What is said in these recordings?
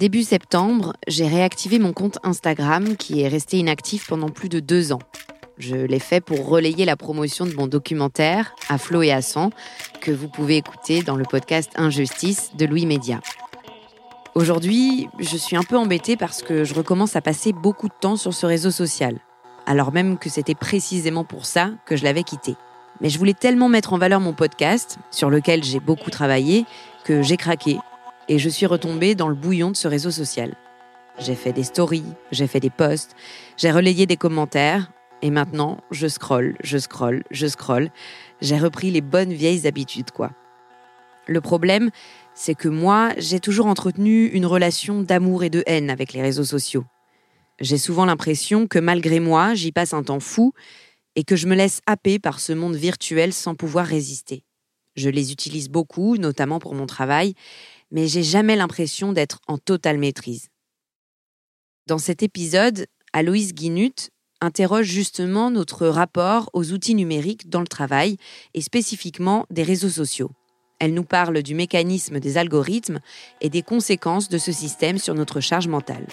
Début septembre, j'ai réactivé mon compte Instagram qui est resté inactif pendant plus de deux ans. Je l'ai fait pour relayer la promotion de mon documentaire À flot et à sang que vous pouvez écouter dans le podcast Injustice de Louis Média. Aujourd'hui, je suis un peu embêtée parce que je recommence à passer beaucoup de temps sur ce réseau social, alors même que c'était précisément pour ça que je l'avais quitté. Mais je voulais tellement mettre en valeur mon podcast, sur lequel j'ai beaucoup travaillé, que j'ai craqué et je suis retombée dans le bouillon de ce réseau social. J'ai fait des stories, j'ai fait des posts, j'ai relayé des commentaires, et maintenant, je scrolle, je scrolle, je scrolle. J'ai repris les bonnes vieilles habitudes, quoi. Le problème, c'est que moi, j'ai toujours entretenu une relation d'amour et de haine avec les réseaux sociaux. J'ai souvent l'impression que malgré moi, j'y passe un temps fou et que je me laisse happer par ce monde virtuel sans pouvoir résister. Je les utilise beaucoup, notamment pour mon travail, mais j'ai jamais l'impression d'être en totale maîtrise. Dans cet épisode, Aloïse Guinut interroge justement notre rapport aux outils numériques dans le travail et spécifiquement des réseaux sociaux. Elle nous parle du mécanisme des algorithmes et des conséquences de ce système sur notre charge mentale.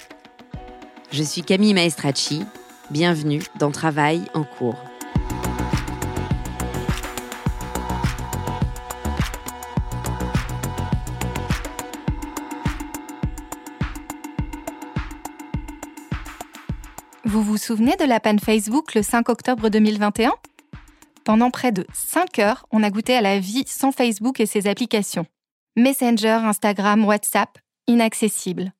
Je suis Camille Maestracci, bienvenue dans Travail en cours. Souvenez de la panne Facebook le 5 octobre 2021 Pendant près de 5 heures, on a goûté à la vie sans Facebook et ses applications. Messenger, Instagram, WhatsApp, inaccessibles.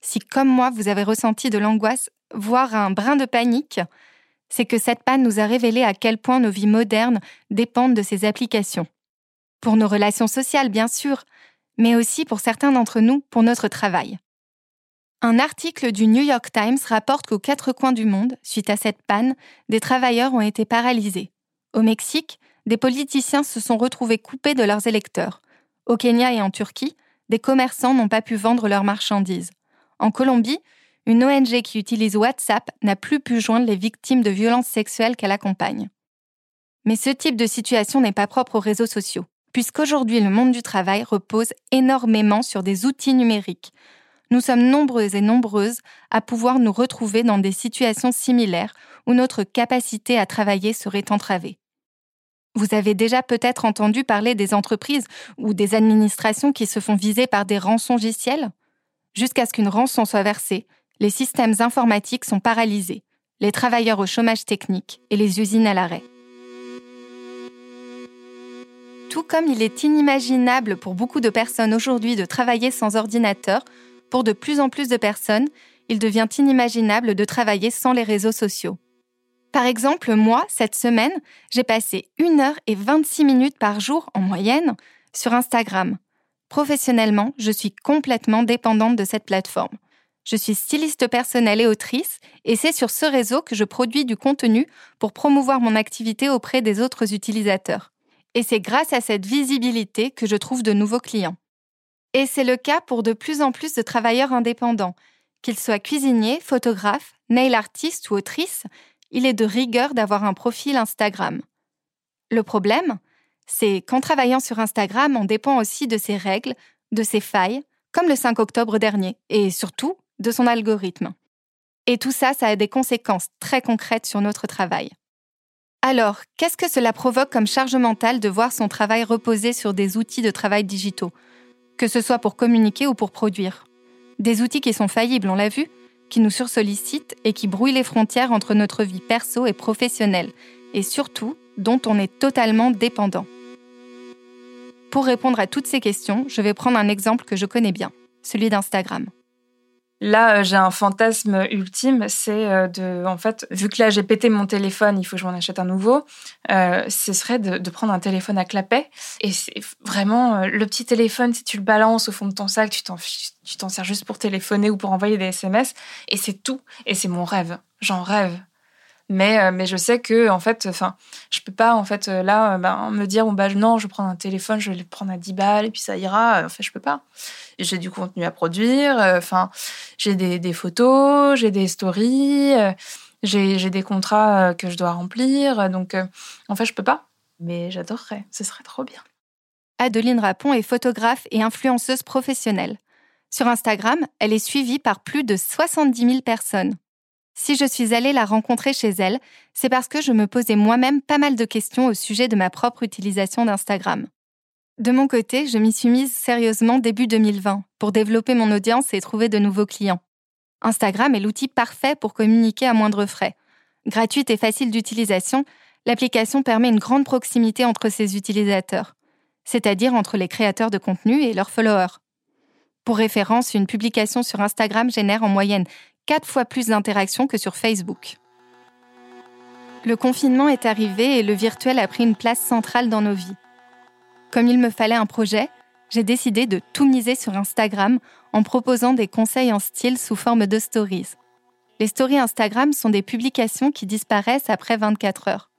Si comme moi vous avez ressenti de l'angoisse, voire un brin de panique, c'est que cette panne nous a révélé à quel point nos vies modernes dépendent de ces applications. Pour nos relations sociales, bien sûr, mais aussi pour certains d'entre nous, pour notre travail. Un article du New York Times rapporte qu'aux quatre coins du monde, suite à cette panne, des travailleurs ont été paralysés. Au Mexique, des politiciens se sont retrouvés coupés de leurs électeurs. Au Kenya et en Turquie, des commerçants n'ont pas pu vendre leurs marchandises. En Colombie, une ONG qui utilise WhatsApp n'a plus pu joindre les victimes de violences sexuelles qu'elle accompagne. Mais ce type de situation n'est pas propre aux réseaux sociaux, puisqu'aujourd'hui le monde du travail repose énormément sur des outils numériques, nous sommes nombreuses et nombreuses à pouvoir nous retrouver dans des situations similaires où notre capacité à travailler serait entravée. Vous avez déjà peut-être entendu parler des entreprises ou des administrations qui se font viser par des rançongiciels Jusqu'à ce qu'une rançon soit versée, les systèmes informatiques sont paralysés, les travailleurs au chômage technique et les usines à l'arrêt. Tout comme il est inimaginable pour beaucoup de personnes aujourd'hui de travailler sans ordinateur, pour de plus en plus de personnes, il devient inimaginable de travailler sans les réseaux sociaux. Par exemple, moi, cette semaine, j'ai passé 1 heure et 26 minutes par jour en moyenne sur Instagram. Professionnellement, je suis complètement dépendante de cette plateforme. Je suis styliste personnelle et autrice, et c'est sur ce réseau que je produis du contenu pour promouvoir mon activité auprès des autres utilisateurs. Et c'est grâce à cette visibilité que je trouve de nouveaux clients. Et c'est le cas pour de plus en plus de travailleurs indépendants. Qu'ils soient cuisiniers, photographes, nail artistes ou autrices, il est de rigueur d'avoir un profil Instagram. Le problème, c'est qu'en travaillant sur Instagram, on dépend aussi de ses règles, de ses failles, comme le 5 octobre dernier, et surtout de son algorithme. Et tout ça, ça a des conséquences très concrètes sur notre travail. Alors, qu'est-ce que cela provoque comme charge mentale de voir son travail reposer sur des outils de travail digitaux, que ce soit pour communiquer ou pour produire Des outils qui sont faillibles, on l'a vu, qui nous sursollicitent et qui brouillent les frontières entre notre vie perso et professionnelle, et surtout dont on est totalement dépendant. Pour répondre à toutes ces questions, je vais prendre un exemple que je connais bien, celui d'Instagram. Là, euh, j'ai un fantasme ultime, c'est euh, de, en fait, vu que là j'ai pété mon téléphone, il faut que je m'en achète un nouveau. Euh, ce serait de, prendre un téléphone à clapet et c'est vraiment le petit téléphone. Si tu le balances au fond de ton sac, tu t'en tu t'en sers juste pour téléphoner ou pour envoyer des SMS et c'est tout. Et c'est mon rêve. J'en rêve. Mais, mais je sais que en fait, enfin, je peux pas en fait là ben, me dire bon bah non, je prends un téléphone, je vais le prendre à 10 balles et puis ça ira. En fait, je peux pas j'ai du contenu à produire, euh, enfin, j'ai des, photos, j'ai des stories, euh, j'ai des contrats euh, que je dois remplir. Donc, en fait, je peux pas. Mais j'adorerais, ce serait trop bien. Adeline Rapon est photographe et influenceuse professionnelle. Sur Instagram, elle est suivie par plus de 70 000 personnes. Si je suis allée la rencontrer chez elle, c'est parce que je me posais moi-même pas mal de questions au sujet de ma propre utilisation d'Instagram. De mon côté, je m'y suis mise sérieusement début 2020 pour développer mon audience et trouver de nouveaux clients. Instagram est l'outil parfait pour communiquer à moindre frais. Gratuite et facile d'utilisation, l'application permet une grande proximité entre ses utilisateurs, c'est-à-dire entre les créateurs de contenu et leurs followers. Pour référence, une publication sur Instagram génère en moyenne 4 fois plus d'interactions que sur Facebook. Le confinement est arrivé et le virtuel a pris une place centrale dans nos vies. Comme il me fallait un projet, j'ai décidé de tout miser sur Instagram en proposant des conseils en style sous forme de stories. Les stories Instagram sont des publications qui disparaissent après 24 heures.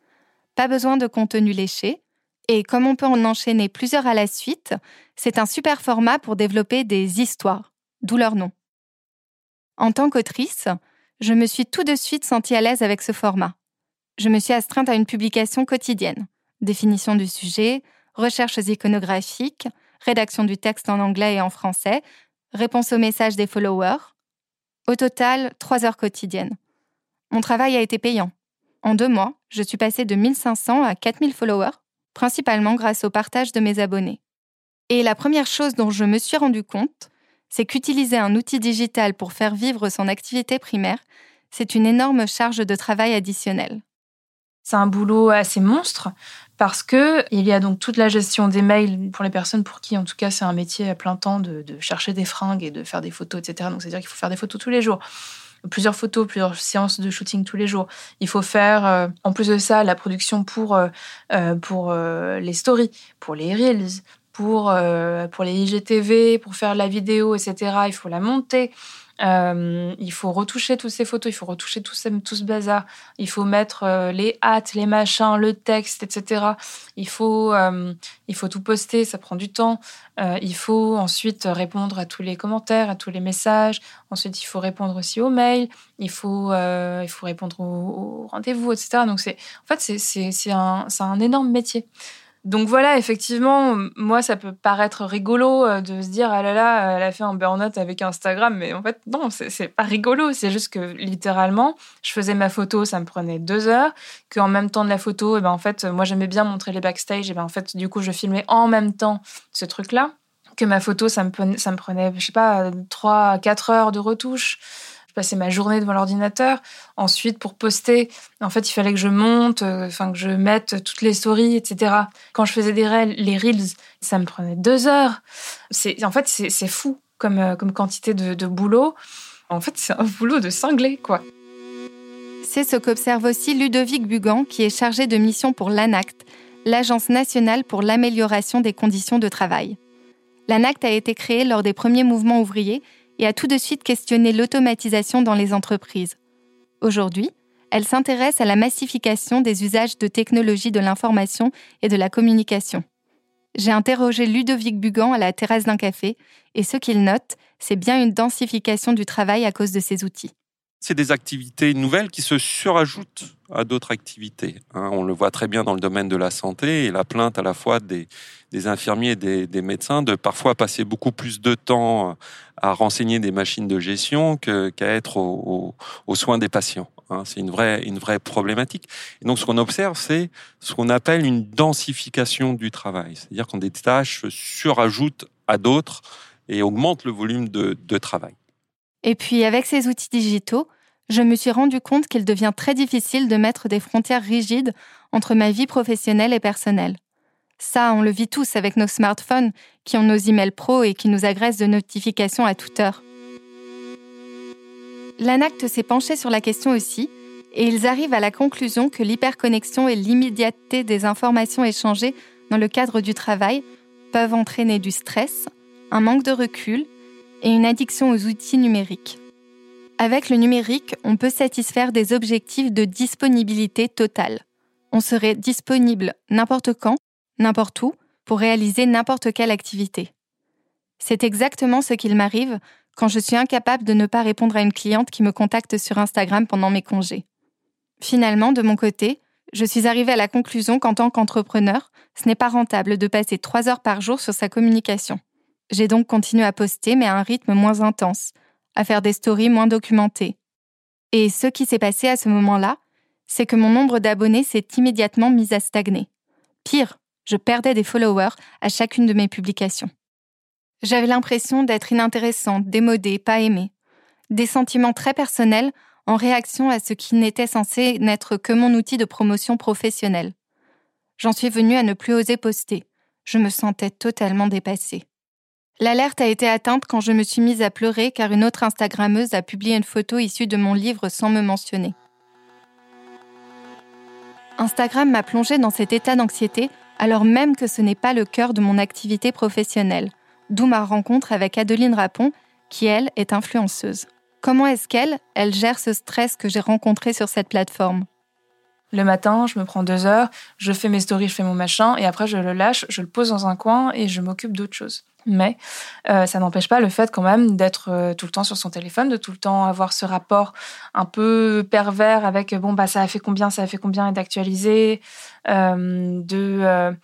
Pas besoin de contenu léché, et comme on peut en enchaîner plusieurs à la suite, c'est un super format pour développer des histoires, d'où leur nom. En tant qu'autrice, je me suis tout de suite sentie à l'aise avec ce format. Je me suis astreinte à une publication quotidienne, définition du sujet, recherches iconographiques, rédaction du texte en anglais et en français, réponse aux messages des followers. Au total, trois heures quotidiennes. Mon travail a été payant. En deux mois, je suis passée de 1500 à 4000 followers, principalement grâce au partage de mes abonnés. Et la première chose dont je me suis rendu compte, c'est qu'utiliser un outil digital pour faire vivre son activité primaire, c'est une énorme charge de travail additionnelle. C'est un boulot assez monstre parce que il y a donc toute la gestion des mails pour les personnes pour qui, en tout cas, c'est un métier à plein temps de, chercher des fringues et de faire des photos, etc. Donc, c'est-à-dire qu'il faut faire des photos tous les jours plusieurs photos, plusieurs séances de shooting tous les jours. Il faut faire, euh, en plus de ça, la production pour, euh, euh, pour les stories, pour les reels, pour, pour les IGTV, pour faire la vidéo, etc. Il faut la monter. Euh, il faut retoucher toutes ces photos, il faut retoucher tout, ce, tout ce bazar. Il faut mettre euh, les hâtes, les machins, le texte, etc. Il faut, euh, il faut tout poster, ça prend du temps. il faut ensuite répondre à tous les commentaires, à tous les messages. Ensuite, il faut répondre aussi aux mails. Il faut, il faut répondre aux, aux rendez-vous, etc. Donc, c'est, en fait, c'est un, un énorme métier. Donc voilà, effectivement, moi, ça peut paraître rigolo euh, de se dire, ah là là, elle a fait un burn-out avec Instagram, mais en fait, non, c'est pas rigolo. C'est juste que littéralement, je faisais ma photo, ça me prenait deux heures, qu'en même temps de la photo, et eh ben en fait, moi, j'aimais bien montrer les backstage, et ben en fait, du coup, je filmais en même temps ce truc-là, que ma photo, ça me, prenait, ça me prenait, je sais pas, trois, quatre heures de retouche passer ma journée devant l'ordinateur. Ensuite, pour poster, en fait, il fallait que je monte, euh, enfin que je mette toutes les stories, etc. Quand je faisais des reels, les reels, ça me prenait deux heures. C'est en fait c'est fou comme euh, comme quantité de, boulot. En fait, c'est un boulot de cinglé, quoi. C'est ce qu'observe aussi Ludovic Bugan, qui est chargé de mission pour l'ANACT, l'Agence nationale pour l'amélioration des conditions de travail. L'ANACT a été créée lors des premiers mouvements ouvriers et a tout de suite questionné l'automatisation dans les entreprises. Aujourd'hui, elle s'intéresse à la massification des usages de technologies de l'information et de la communication. J'ai interrogé Ludovic Bugan à la terrasse d'un café et ce qu'il note, c'est bien une densification du travail à cause de ces outils. C'est des activités nouvelles qui se surajoutent à d'autres activités. Hein. on le voit très bien dans le domaine de la santé et la plainte à la fois des, infirmiers et des, médecins de parfois passer beaucoup plus de temps à renseigner des machines de gestion qu'à être aux soins des patients. Hein, c'est une vraie, une vraie problématique. Et donc, ce qu'on observe, c'est ce qu'on appelle une densification du travail. C'est-à-dire quand des tâches surajoutent à d'autres et augmentent le volume de travail. Et puis, avec ces outils digitaux, je me suis rendu compte qu'il devient très difficile de mettre des frontières rigides entre ma vie professionnelle et personnelle. Ça, on le vit tous avec nos smartphones qui ont nos emails pro et qui nous agressent de notifications à toute heure. L'ANACT s'est penché sur la question aussi, et ils arrivent à la conclusion que l'hyperconnexion et l'immédiateté des informations échangées dans le cadre du travail peuvent entraîner du stress, un manque de recul et une addiction aux outils numériques. Avec le numérique, on peut satisfaire des objectifs de disponibilité totale. On serait disponible n'importe quand, n'importe où, pour réaliser n'importe quelle activité. C'est exactement ce qu'il m'arrive quand je suis incapable de ne pas répondre à une cliente qui me contacte sur Instagram pendant mes congés. Finalement, de mon côté, je suis arrivée à la conclusion qu'en tant qu'entrepreneur, ce n'est pas rentable de passer trois heures par jour sur sa communication. J'ai donc continué à poster, mais à un rythme moins intense, à faire des stories moins documentées. Et ce qui s'est passé à ce moment-là, c'est que mon nombre d'abonnés s'est immédiatement mis à stagner. Pire, je perdais des followers à chacune de mes publications. J'avais l'impression d'être inintéressante, démodée, pas aimée. Des sentiments très personnels en réaction à ce qui n'était censé n'être que mon outil de promotion professionnelle. J'en suis venue à ne plus oser poster. Je me sentais totalement dépassée. L'alerte a été atteinte quand je me suis mise à pleurer car une autre Instagrammeuse a publié une photo issue de mon livre sans me mentionner. Instagram m'a plongée dans cet état d'anxiété alors même que ce n'est pas le cœur de mon activité professionnelle d'où ma rencontre avec Adeline Rapon, qui elle est influenceuse. Comment est-ce qu'elle, elle gère ce stress que j'ai rencontré sur cette plateforme? Le matin, je me prends deux heures, je fais mes stories, je fais mon machin, et après je le lâche, je le pose dans un coin et je m'occupe d'autre chose. Mais euh, ça n'empêche pas le fait quand même d'être euh, tout le temps sur son téléphone, de tout le temps avoir ce rapport un peu pervers avec bon bah ça a fait combien, ça a fait combien et d'actualiser, euh, de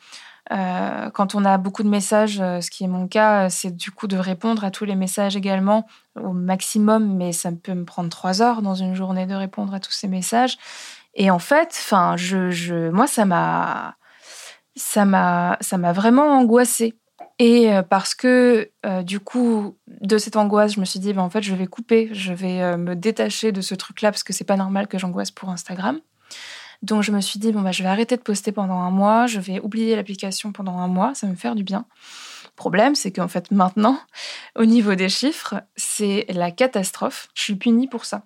quand on a beaucoup de messages, ce qui est mon cas, c'est du coup de répondre à tous les messages également au maximum, mais ça peut me prendre trois heures dans une journée de répondre à tous ces messages. Et en fait, enfin, je, je, moi, ça m'a, ça m'a, ça m'a vraiment angoissée. Et parce que du coup, de cette angoisse, je me suis dit, ben, en fait, je vais couper, je vais me détacher de ce truc-là parce que c'est pas normal que j'angoisse pour Instagram. Donc je me suis dit, bon, bah, je vais arrêter de poster pendant un mois, je vais oublier l'application pendant un mois, ça va me faire du bien. Problème, c'est qu'en fait maintenant, au niveau des chiffres, c'est la catastrophe. Je suis punie pour ça.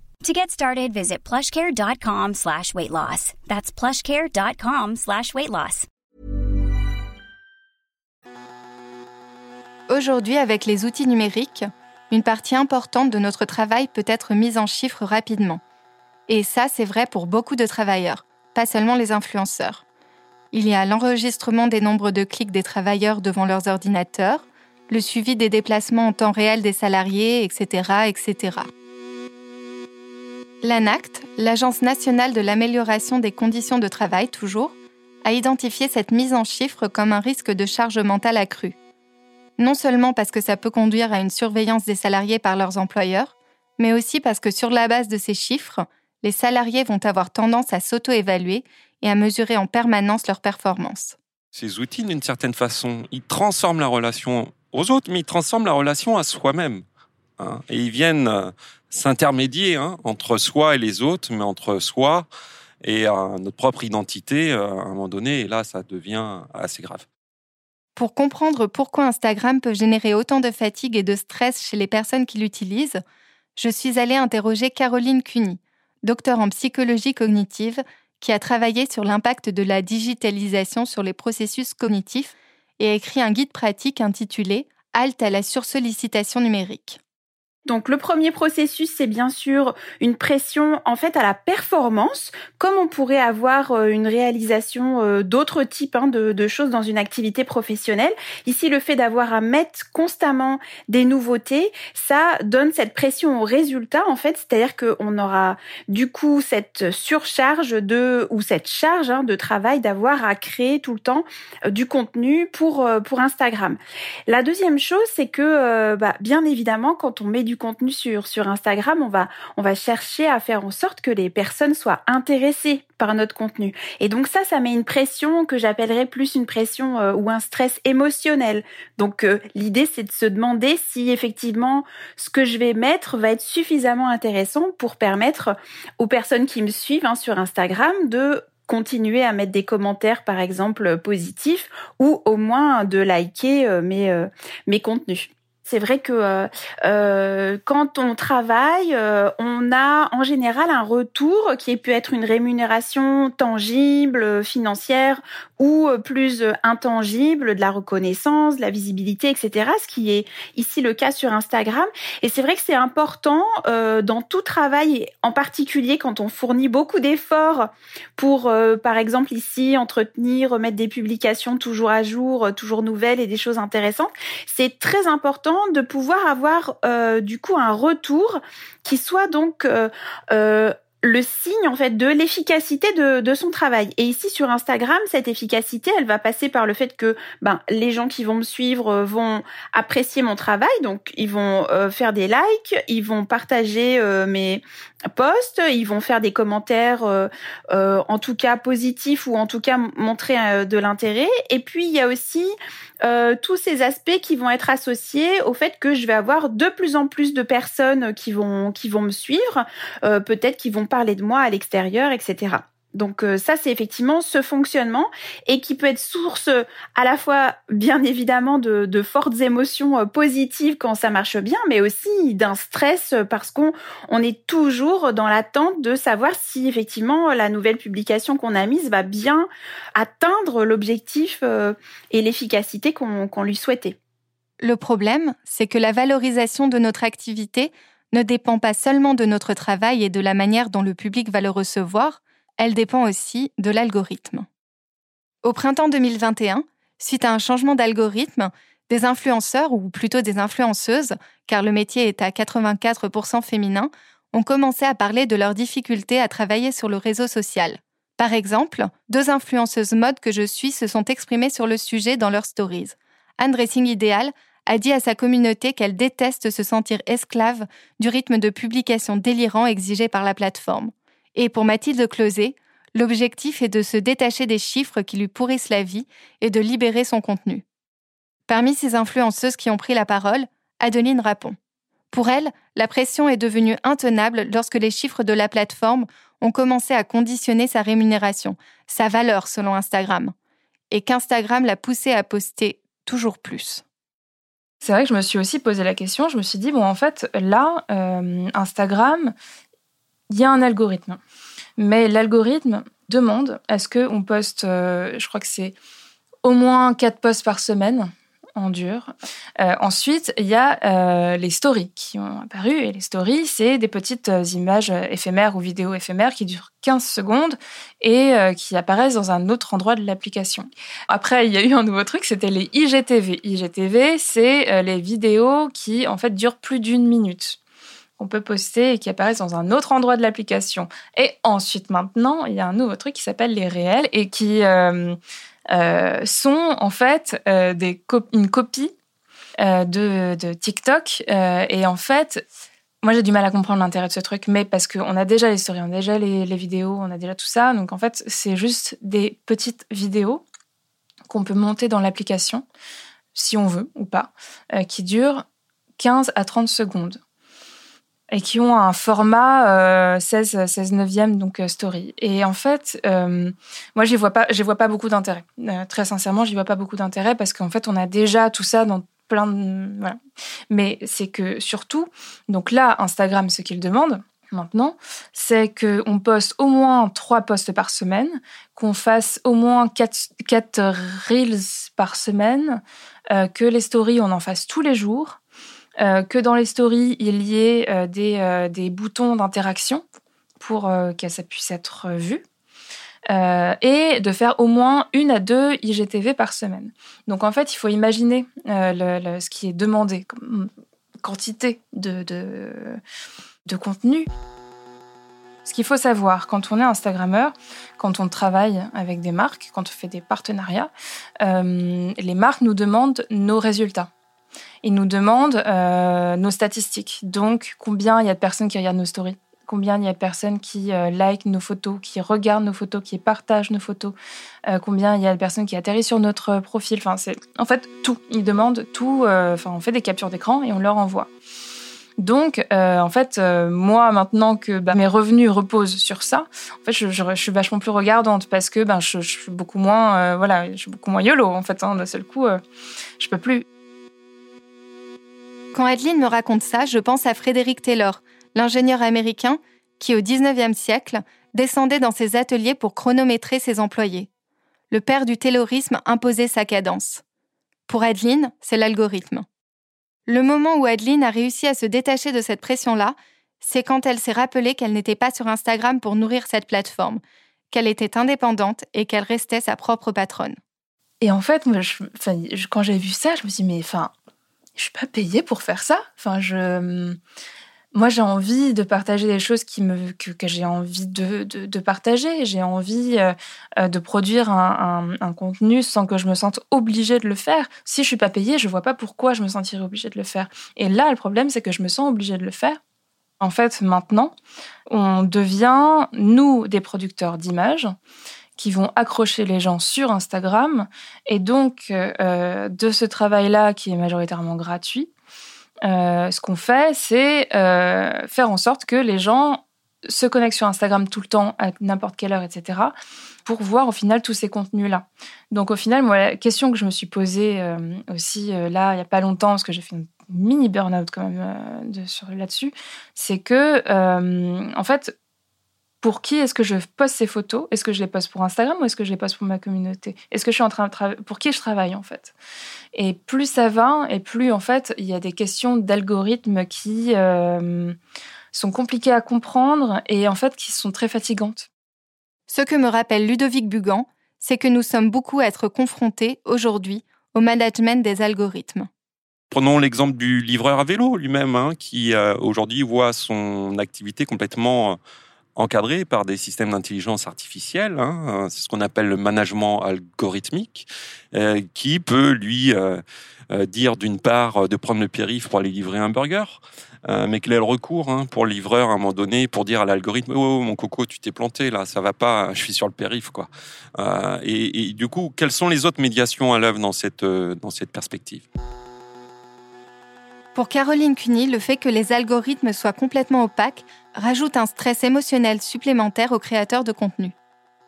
To get started, visit plushcare.com slash weight loss. That's plushcare.com slash weight loss. Aujourd'hui, avec les outils numériques, une partie importante de notre travail peut être mise en chiffres rapidement. Et ça, c'est vrai pour beaucoup de travailleurs, pas seulement les influenceurs. Il y a l'enregistrement des nombres de clics des travailleurs devant leurs ordinateurs, le suivi des déplacements en temps réel des salariés, etc. etc. L'ANACT, l'Agence nationale de l'amélioration des conditions de travail toujours, a identifié cette mise en chiffres comme un risque de charge mentale accrue non seulement parce que ça peut conduire à une surveillance des salariés par leurs employeurs, mais aussi parce que sur la base de ces chiffres, les salariés vont avoir tendance à s'auto-évaluer et à mesurer en permanence leur performance. Ces outils, d'une certaine façon, ils transforment la relation aux autres, mais ils transforment la relation à soi-même. Hein. et ils viennent euh, s'intermédier hein, entre soi et les autres, mais entre soi et euh, notre propre identité euh, à un moment donné. Et là, ça devient assez grave. Pour comprendre pourquoi Instagram peut générer autant de fatigue et de stress chez les personnes qui l'utilisent, je suis allée interroger Caroline Cuny, docteur en psychologie cognitive, qui a travaillé sur l'impact de la digitalisation sur les processus cognitifs et a écrit un guide pratique intitulé Halte à la sursollicitation numérique. Donc le premier processus, c'est bien sûr une pression en fait à la performance, comme on pourrait avoir euh, une réalisation euh, d'autres types hein, de, choses dans une activité professionnelle. Ici, le fait d'avoir à mettre constamment des nouveautés, ça donne cette pression au résultat en fait, c'est-à-dire qu'on aura du coup cette surcharge de ou cette charge hein, de travail d'avoir à créer tout le temps euh, du contenu pour pour Instagram. La deuxième chose, c'est que bah, bien évidemment quand on met du du contenu sur, Instagram, on va, on va chercher à faire en sorte que les personnes soient intéressées par notre contenu. Et donc ça, ça met une pression que j'appellerais plus une pression euh, ou un stress émotionnel. Donc euh, l'idée, c'est de se demander si effectivement ce que je vais mettre va être suffisamment intéressant pour permettre aux personnes qui me suivent hein, sur Instagram de continuer à mettre des commentaires, par exemple, positifs, ou au moins de liker euh, mes contenus. C'est vrai que euh, euh, quand on travaille, euh, on a en général un retour qui peut être une rémunération tangible, financière ou plus intangible, de la reconnaissance, de la visibilité, etc. Ce qui est ici le cas sur Instagram. Et c'est vrai que c'est important dans tout travail, en particulier quand on fournit beaucoup d'efforts pour, par exemple ici, entretenir, remettre des publications toujours à jour, toujours nouvelles et des choses intéressantes. C'est très important de pouvoir avoir euh, du coup un retour qui soit donc euh, euh, le signe en fait de l'efficacité de, son travail. Et ici sur Instagram, cette efficacité, elle va passer par le fait que ben les gens qui vont me suivre vont apprécier mon travail, donc ils vont faire des likes, ils vont partager mes posts, ils vont faire des commentaires en tout cas positifs ou en tout cas montrer de l'intérêt. Et puis il y a aussi euh, tous ces aspects qui vont être associés au fait que je vais avoir de plus en plus de personnes qui vont qui vont me suivre, euh, peut-être qui vont parler de moi à l'extérieur, etc. Donc euh, ça, c'est effectivement ce fonctionnement et qui peut être source à la fois, bien évidemment, de, de fortes émotions euh, positives quand ça marche bien, mais aussi d'un stress parce qu'on on est toujours dans l'attente de savoir si effectivement la nouvelle publication qu'on a mise va bien atteindre l'objectif euh, et l'efficacité qu'on lui souhaitait. Le problème, c'est que la valorisation de notre activité ne dépend pas seulement de notre travail et de la manière dont le public va le recevoir, elle dépend aussi de l'algorithme. Au printemps 2021, suite à un changement d'algorithme, des influenceurs, ou plutôt des influenceuses, car le métier est à 84% féminin, ont commencé à parler de leurs difficultés à travailler sur le réseau social. Par exemple, deux influenceuses mode que je suis se sont exprimées sur le sujet dans leurs stories. Anne Dressing Idéal a dit à sa communauté qu'elle déteste se sentir esclave du rythme de publication délirant exigé par la plateforme. Et pour Mathilde Closet, l'objectif est de se détacher des chiffres qui lui pourrissent la vie et de libérer son contenu. Parmi ces influenceuses qui ont pris la parole, Adeline répond. Pour elle, la pression est devenue intenable lorsque les chiffres de la plateforme ont commencé à conditionner sa rémunération, sa valeur selon Instagram, et qu'Instagram l'a poussée à poster toujours plus. C'est vrai que je me suis aussi posé la question, je me suis dit, bon, en fait, là, euh, Instagram, il y a un algorithme. Mais l'algorithme demande à ce qu'on poste, euh, je crois que c'est au moins quatre posts par semaine en dur. Euh, ensuite, il y a euh, les stories qui ont apparu. Et les stories, c'est des petites images éphémères ou vidéos éphémères qui durent 15 secondes et qui apparaissent dans un autre endroit de l'application. Après, il y a eu un nouveau truc, c'était les IGTV. IGTV, c'est les vidéos qui, en fait, durent plus d'une minute qu'on peut poster et qui apparaissent dans un autre endroit de l'application. Et ensuite, maintenant, il y a un nouveau truc qui s'appelle les réels et qui euh, euh, sont en fait euh, une copie de, TikTok. et en fait, moi, j'ai du mal à comprendre l'intérêt de ce truc, mais parce qu'on a déjà les stories, on a déjà les, vidéos, on a déjà tout ça. Donc, en fait, c'est juste des petites vidéos qu'on peut monter dans l'application, si on veut ou pas, qui durent 15 à 30 secondes et qui ont un format 16, 16 neuvième, donc euh, story. Et en fait, euh, moi, j'y vois pas, j'y vois pas beaucoup d'intérêt. très sincèrement, j'y vois pas beaucoup d'intérêt parce qu'en fait, on a déjà tout ça dans plein Voilà. Mais c'est que surtout, donc là, Instagram, ce qu'il demande maintenant, c'est qu'on poste au moins trois posts par semaine, qu'on fasse au moins quatre, quatre reels par semaine, euh, que les stories, on en fasse tous les jours, euh, que dans les stories, il y ait euh, des, des, boutons d'interaction pour que ça puisse être vu. Euh, et de faire au moins une à deux IGTV par semaine. Donc en fait, il faut imaginer euh, ce qui est demandé comme quantité de, contenu. Ce qu'il faut savoir quand on est Instagrammeur, quand on travaille avec des marques, quand on fait des partenariats, euh, les marques nous demandent nos résultats. Ils nous demandent nos statistiques. Donc, combien il y a de personnes qui regardent nos stories? Combien il y a de personnes qui euh, like nos photos, qui regardent nos photos, qui partagent nos photos, euh, combien il y a de personnes qui atterrissent sur notre profil? Enfin, en fait tout. Ils demandent tout. Euh, enfin, on fait des captures d'écran et on leur envoie. Donc, en fait, moi, maintenant que bah, mes revenus reposent sur ça, en fait, je, suis vachement plus regardante parce que ben, je, suis beaucoup moins, voilà, je suis beaucoup moins yolo en fait. Hein, d'un seul coup, je peux plus. Quand Adeline me raconte ça, je pense à Frédéric Taylor, l'ingénieur américain qui, au XIXe siècle, descendait dans ses ateliers pour chronométrer ses employés. Le père du taylorisme imposait sa cadence. Pour Adeline, c'est l'algorithme. Le moment où Adeline a réussi à se détacher de cette pression-là, c'est quand elle s'est rappelée qu'elle n'était pas sur Instagram pour nourrir cette plateforme, qu'elle était indépendante et qu'elle restait sa propre patronne. Et en fait, quand j'ai vu ça, je me suis dit, mais enfin, je suis pas payée pour faire ça. Enfin, je, moi, j'ai envie de partager des choses qui me, que, j'ai envie de, de, partager. J'ai envie euh, euh, de produire un, un, un, contenu sans que je me sente obligée de le faire. Si je suis pas payée, je vois pas pourquoi je me sentirais obligée de le faire. Et là, le problème, c'est que je me sens obligée de le faire. En fait, maintenant, on devient, nous, des producteurs d'images qui vont accrocher les gens sur Instagram. Et donc, euh, de ce travail-là, qui est majoritairement gratuit, euh, ce qu'on fait, c'est euh, faire en sorte que les gens se connectent sur Instagram tout le temps, à n'importe quelle heure, etc., pour voir au final tous ces contenus-là. Donc au final, moi, la question que je me suis posée aussi là, il n'y a pas longtemps, parce que j'ai fait une mini burn-out quand même là-dessus, c'est que, en fait, pour qui est-ce que je poste ces photos? Est-ce que je les poste pour Instagram ou est-ce que je les poste pour ma communauté? Est-ce que je suis en train de travailler pour qui je travaille en fait? Et plus ça va, et plus en fait il y a des questions d'algorithmes qui euh, sont compliquées à comprendre et en fait qui sont très fatigantes. Ce que me rappelle Ludovic Bugan, c'est que nous sommes beaucoup à être confrontés aujourd'hui au management des algorithmes. Prenons l'exemple du livreur à vélo lui-même, hein, qui euh, aujourd'hui voit son activité complètement encadré par des systèmes d'intelligence artificielle, hein, c'est ce qu'on appelle le management algorithmique, euh, qui peut lui euh, euh, dire d'une part de prendre le périph pour aller livrer un burger, mais qu'il a le recours hein, pour le livreur à un moment donné pour dire à l'algorithme oh mon coco tu t'es planté là ça va pas je suis sur le périph quoi. Et, et, du coup quelles sont les autres médiations à l'œuvre dans cette dans cette perspective? Pour Caroline Cuny, le fait que les algorithmes soient complètement opaques rajoute un stress émotionnel supplémentaire aux créateurs de contenu.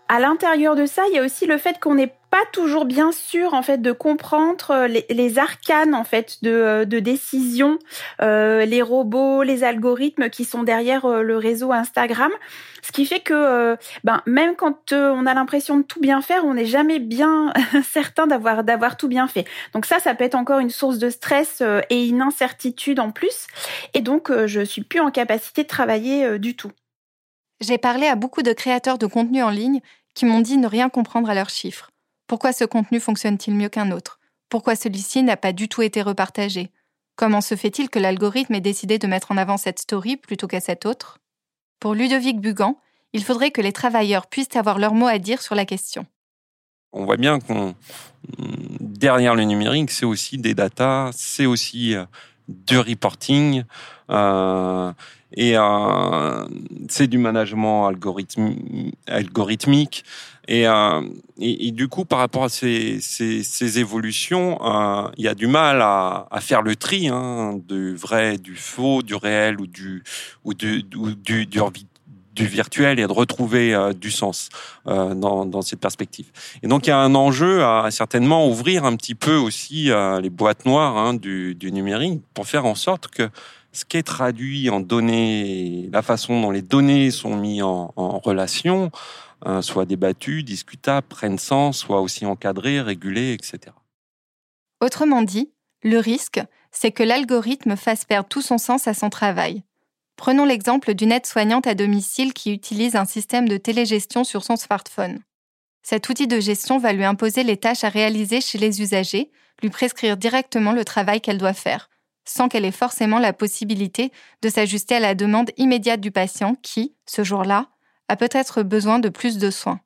À l'intérieur de ça, il y a aussi le fait qu'on n'est pas toujours bien sûr en fait de comprendre euh, les, arcanes en fait de, euh, de décision, euh, les robots, les algorithmes qui sont derrière le réseau Instagram. Ce qui fait que ben même quand on a l'impression de tout bien faire, on n'est jamais bien certain d'avoir d'avoir tout bien fait. Donc ça, ça peut être encore une source de stress et une incertitude en plus. Et donc je suis plus en capacité de travailler du tout. J'ai parlé à beaucoup de créateurs de contenu en ligne qui m'ont dit ne rien comprendre à leurs chiffres. Pourquoi ce contenu fonctionne-t-il mieux qu'un autre? Pourquoi celui-ci n'a pas du tout été repartagé? Comment se fait-il que l'algorithme ait décidé de mettre en avant cette story plutôt qu'à cette autre? Pour Ludovic Bugan, il faudrait que les travailleurs puissent avoir leur mot à dire sur la question. On voit bien qu'on derrière le numérique, c'est aussi des datas, c'est aussi euh, du reporting. Et c'est du management algorithmique. Et, et, du coup, par rapport à ces, évolutions, il y a du mal à, faire le tri hein, du vrai, du faux, du réel ou du, virtuel et de retrouver euh, du sens euh, dans, cette perspective. Et donc il y a un enjeu à, certainement ouvrir un petit peu aussi euh, les boîtes noires hein, du, du, numérique pour faire en sorte que ce qui est traduit en données, la façon dont les données sont mises en, relation, soit débattu, discutable, prenne sens, soit aussi encadré, régulé, etc. Autrement dit, le risque, c'est que l'algorithme fasse perdre tout son sens à son travail Prenons l'exemple d'une aide-soignante à domicile qui utilise un système de télégestion sur son smartphone. Cet outil de gestion va lui imposer les tâches à réaliser chez les usagers, lui prescrire directement le travail qu'elle doit faire, sans qu'elle ait forcément la possibilité de s'ajuster à la demande immédiate du patient qui, ce jour-là, a peut-être besoin de plus de soins.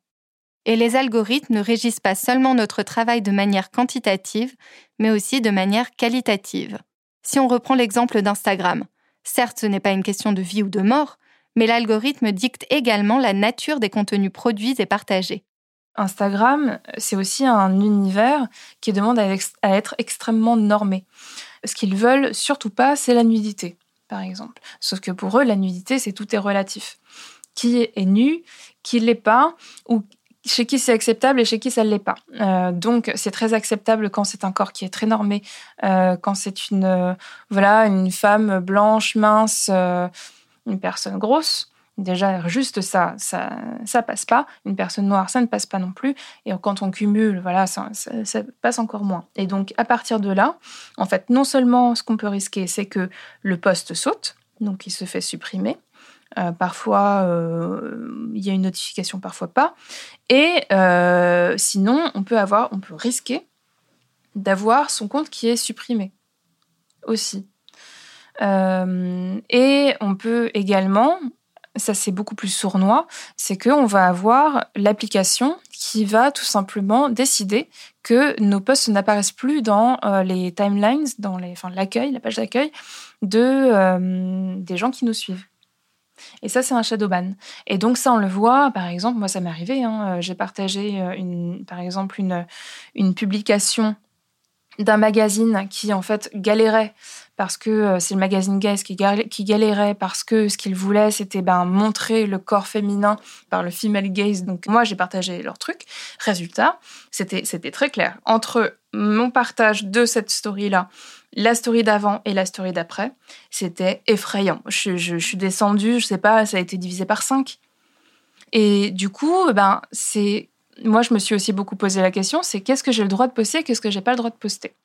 Et les algorithmes ne régissent pas seulement notre travail de manière quantitative, mais aussi de manière qualitative. Si on reprend l'exemple d'Instagram, Certes, ce n'est pas une question de vie ou de mort, mais l'algorithme dicte également la nature des contenus produits et partagés. Instagram, c'est aussi un univers qui demande à, être extrêmement normé. Ce qu'ils veulent surtout pas, c'est la nudité, par exemple. Sauf que pour eux, la nudité, c'est tout est relatif. Qui est nu, qui l'est pas, ou chez qui c'est acceptable et chez qui ça ne l'est pas. Euh, donc c'est très acceptable quand c'est un corps qui est très normé, euh, quand c'est une euh, voilà une femme blanche mince, une personne grosse. Déjà juste ça, ça ça passe pas. Une personne noire, ça ne passe pas non plus. Et quand on cumule, voilà, ça, passe encore moins. Et donc à partir de là, en fait, non seulement ce qu'on peut risquer, c'est que le poste saute, donc il se fait supprimer. Euh, parfois, euh, il y a une notification, parfois pas. Et euh, sinon, on peut avoir, on peut risquer d'avoir son compte qui est supprimé aussi. et on peut également, ça c'est beaucoup plus sournois, c'est qu'on va avoir l'application qui va tout simplement décider que nos posts n'apparaissent plus dans les timelines, dans les, l'accueil, la page d'accueil de, des gens qui nous suivent. Et ça, c'est un shadow ban. Et donc ça, on le voit, par exemple, moi, ça m'est arrivé, hein, euh, j'ai partagé, euh, par exemple, une publication d'un magazine qui, en fait, galérait parce que euh, c'est le magazine Gaze qui, galérait parce que ce qu'il voulait, c'était ben, montrer le corps féminin par le female gaze. Donc moi, j'ai partagé leur truc. Résultat, c'était très clair. Entre mon partage de cette story-là la story d'avant et la story d'après, c'était effrayant. Je, suis descendue, je sais pas, ça a été divisé par 5. Et du coup, ben, c'est. Moi, je me suis aussi beaucoup posé la question c'est qu'est-ce que j'ai le droit de poster, qu'est-ce que j'ai pas le droit de poster?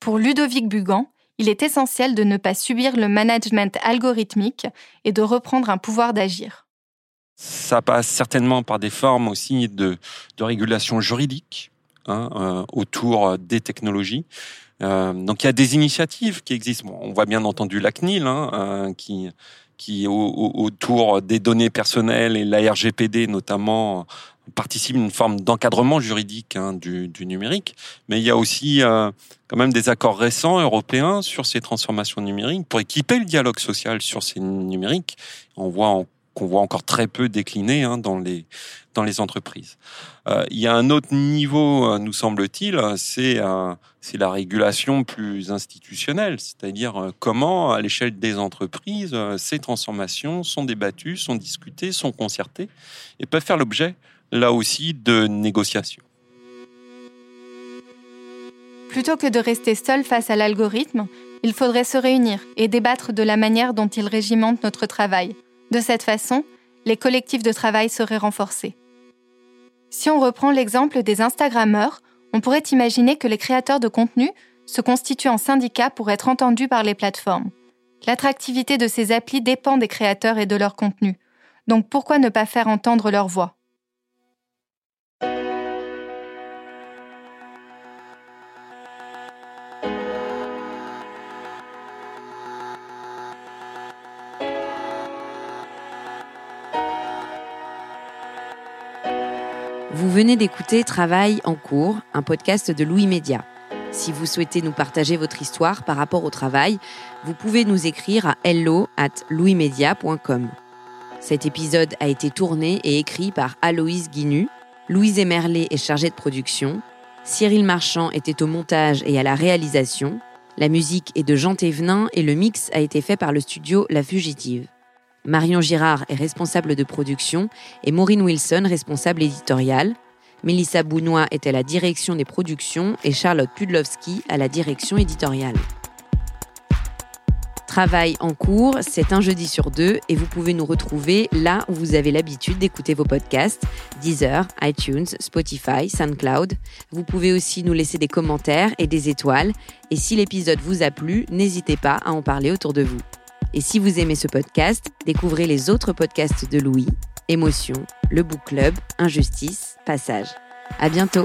Pour Ludovic Bugan, il est essentiel de ne pas subir le management algorithmique et de reprendre un pouvoir d'agir. Ça passe certainement par des formes aussi de, régulation juridique hein, euh, autour des technologies. Euh, donc il y a des initiatives qui existent. on voit bien entendu la CNIL, hein, euh, qui qui autour des données personnelles et la RGPD notamment participe d'une forme d'encadrement juridique hein, du, numérique. Mais il y a aussi euh, quand même des accords récents européens sur ces transformations numériques pour équiper le dialogue social sur ces numériques. On voit qu'on voit encore très peu décliner hein, dans les dans les entreprises. Euh, il y a un autre niveau, euh, nous semble-t-il, c'est c'est la régulation plus institutionnelle, c'est-à-dire comment, à l'échelle des entreprises, ces transformations sont débattues, sont discutées, sont concertées et peuvent faire l'objet, là aussi, de négociations. Plutôt que de rester seul face à l'algorithme, il faudrait se réunir et débattre de la manière dont il régimente notre travail de cette façon, les collectifs de travail seraient renforcés. Si on reprend l'exemple des Instagrammeurs, on pourrait imaginer que les créateurs de contenu se constituent en syndicats pour être entendus par les plateformes. L'attractivité de ces applis dépend des créateurs et de leur contenu. Donc pourquoi ne pas faire entendre leur voix? Venez d'écouter Travail en cours, un podcast de Louis Média. Si vous souhaitez nous partager votre histoire par rapport au travail, vous pouvez nous écrire à hello at louismedia.com. Cet épisode a été tourné et écrit par Aloïse Guinu. Louise Emerlet est chargée de production. Cyril Marchand était au montage et à la réalisation. La musique est de Jean Thévenin et le mix a été fait par le studio La Fugitive. Marion Girard est responsable de production et Maureen Wilson responsable éditoriale. Mélissa Bounois est à la direction des productions et Charlotte Pudlowski à la direction éditoriale. Travail en cours, c'est un jeudi sur deux et vous pouvez nous retrouver là où vous avez l'habitude d'écouter vos podcasts, Deezer, iTunes, Spotify, SoundCloud. Vous pouvez aussi nous laisser des commentaires et des étoiles. Et si l'épisode vous a plu, n'hésitez pas à en parler autour de vous. Et si vous aimez ce podcast, découvrez les autres podcasts de Louis, Émotion, Le Book Club, Injustice, Passage. À bientôt!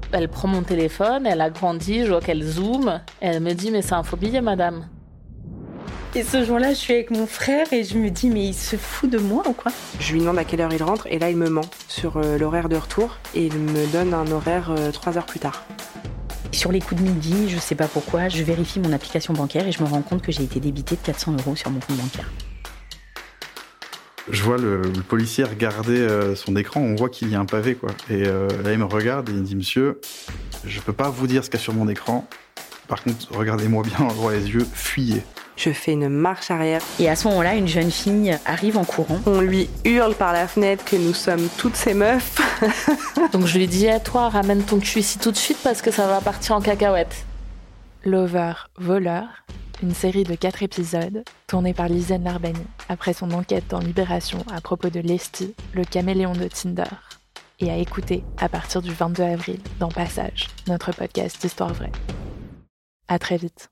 elle prend mon téléphone, elle a grandi, je vois qu'elle zoome. Elle me dit Mais c'est un faux billet, madame. Et ce jour-là, je suis avec mon frère et je me dis Mais il se fout de moi ou quoi? Je lui demande à quelle heure il rentre et là, il me ment sur euh, l'horaire de retour et il me donne un horaire euh, trois heures plus tard. Sur les coups de midi, je sais pas pourquoi, je vérifie mon application bancaire et je me rends compte que j'ai été débité de 400 euros sur mon compte bancaire. Je vois le, policier regarder euh, son écran, on voit qu'il y a un pavé, quoi. Et euh, là, il me regarde et il me dit, monsieur, je peux pas vous dire ce qu'il y a sur mon écran. Par contre, regardez-moi bien droit les yeux, fuyez. Je fais une marche arrière. Et à ce moment-là, une jeune fille arrive en courant. On lui hurle par la fenêtre que nous sommes toutes ces meufs. Donc je lui dis à toi, ramène ton cul ici tout de suite parce que ça va partir en cacahuète. Lover, voleur, une série de quatre épisodes tournée par Lisanne Larbani après son enquête dans Libération à propos de Lesty, le caméléon de Tinder, et à écouter à partir du 22 avril dans Passage, notre podcast d'histoire vraie. À très vite.